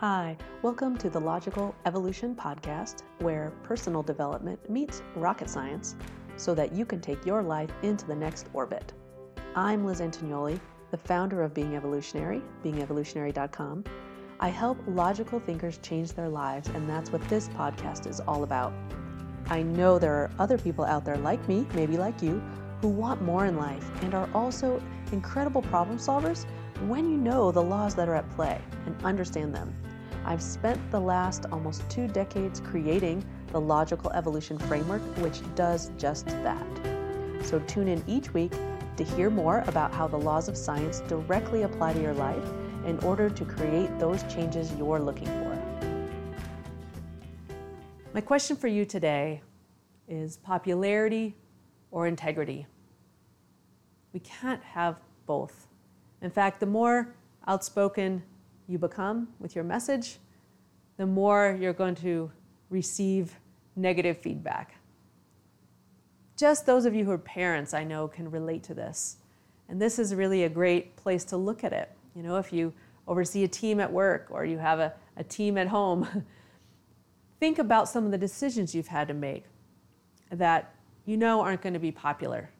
Hi, welcome to the Logical Evolution Podcast, where personal development meets rocket science so that you can take your life into the next orbit. I'm Liz Antignoli, the founder of Being Evolutionary, beingevolutionary.com. I help logical thinkers change their lives, and that's what this podcast is all about. I know there are other people out there like me, maybe like you, who want more in life and are also incredible problem solvers when you know the laws that are at play and understand them. I've spent the last almost two decades creating the Logical Evolution Framework, which does just that. So tune in each week to hear more about how the laws of science directly apply to your life in order to create those changes you're looking for. My question for you today is popularity or integrity? We can't have both. In fact, the more outspoken you become with your message, the more you're going to receive negative feedback. Just those of you who are parents, I know, can relate to this. And this is really a great place to look at it. You know, if you oversee a team at work or you have a, a team at home, think about some of the decisions you've had to make that you know aren't going to be popular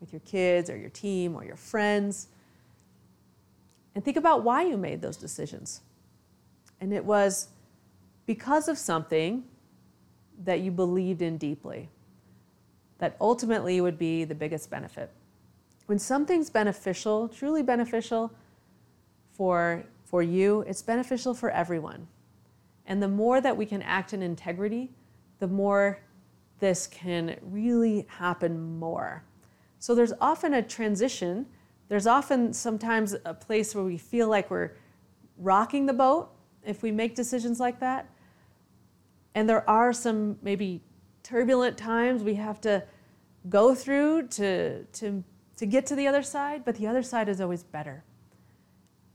with your kids or your team or your friends. And think about why you made those decisions. And it was because of something that you believed in deeply, that ultimately would be the biggest benefit. When something's beneficial, truly beneficial for, for you, it's beneficial for everyone. And the more that we can act in integrity, the more this can really happen more. So there's often a transition. There's often sometimes a place where we feel like we're rocking the boat if we make decisions like that. And there are some maybe turbulent times we have to go through to, to, to get to the other side, but the other side is always better.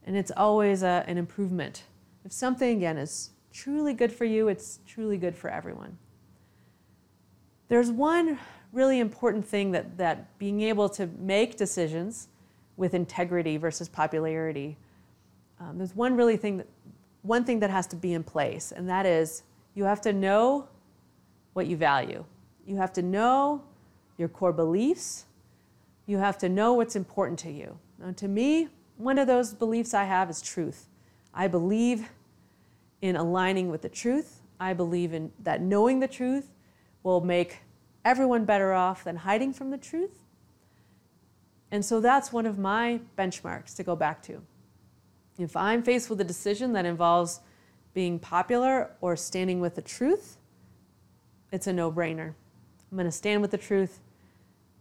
And it's always a, an improvement. If something, again, is truly good for you, it's truly good for everyone. There's one really important thing that, that being able to make decisions with integrity versus popularity, um, there's one really thing that, one thing that has to be in place, and that is you have to know what you value. You have to know your core beliefs. You have to know what's important to you. Now, to me, one of those beliefs I have is truth. I believe in aligning with the truth. I believe in that knowing the truth will make everyone better off than hiding from the truth. And so that's one of my benchmarks to go back to. If I'm faced with a decision that involves being popular or standing with the truth, it's a no brainer. I'm going to stand with the truth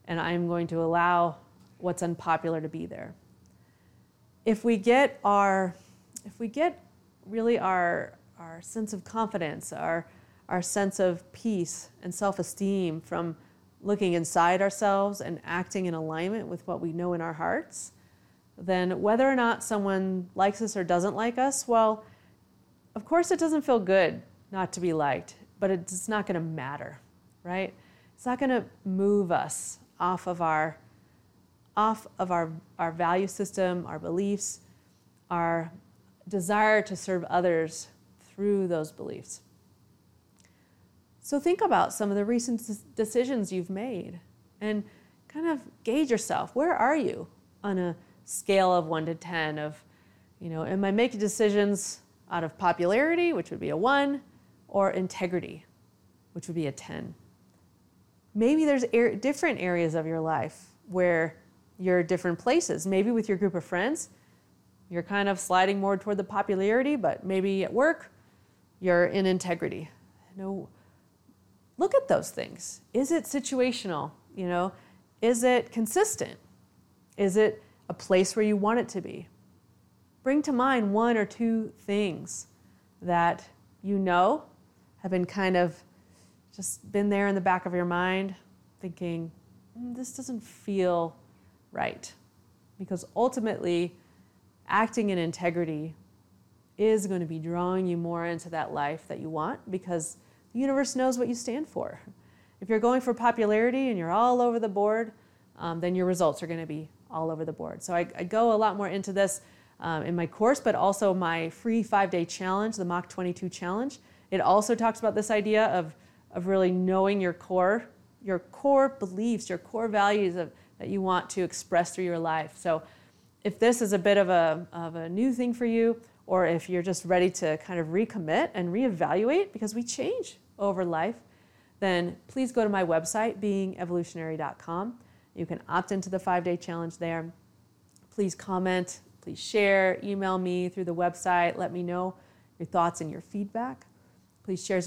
and I'm going to allow what's unpopular to be there. If we get our, if we get really our, our sense of confidence, our, our sense of peace and self esteem from looking inside ourselves and acting in alignment with what we know in our hearts, then whether or not someone likes us or doesn't like us, well, of course it doesn't feel good not to be liked, but it's not going to matter, right? It's not going to move us off of our off of our, our value system, our beliefs, our desire to serve others through those beliefs. So think about some of the recent decisions you've made and kind of gauge yourself. Where are you on a scale of 1 to 10 of, you know, am I making decisions out of popularity, which would be a 1, or integrity, which would be a 10? Maybe there's er- different areas of your life where you're different places. Maybe with your group of friends, you're kind of sliding more toward the popularity, but maybe at work, you're in integrity. Know, look at those things. Is it situational? You know, is it consistent? Is it a place where you want it to be? Bring to mind one or two things that you know have been kind of just been there in the back of your mind, thinking, mm, this doesn't feel right. Because ultimately, acting in integrity is going to be drawing you more into that life that you want because the universe knows what you stand for. If you're going for popularity and you're all over the board, um, then your results are going to be all over the board. So I, I, go a lot more into this um, in my course, but also my free five day challenge, the Mach 22 challenge. It also talks about this idea of, of really knowing your core, your core beliefs, your core values of, that you want to express through your life. So if this is a bit of a, of a new thing for you, or if you're just ready to kind of recommit and reevaluate because we change over life, then please go to my website, beingevolutionary.com. You can opt into the five day challenge there. Please comment, please share, email me through the website. Let me know your thoughts and your feedback. Please share,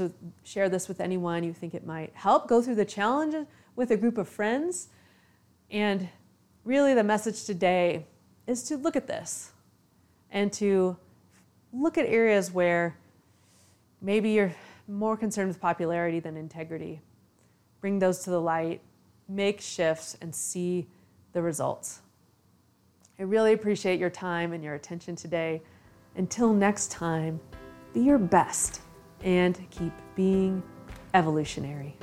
share this with anyone you think it might help. Go through the challenge with a group of friends. And really, the message today is to look at this and to look at areas where maybe you're more concerned with popularity than integrity. Bring those to the light, make shifts, and see the results. I really appreciate your time and your attention today. Until next time, be your best and keep being evolutionary.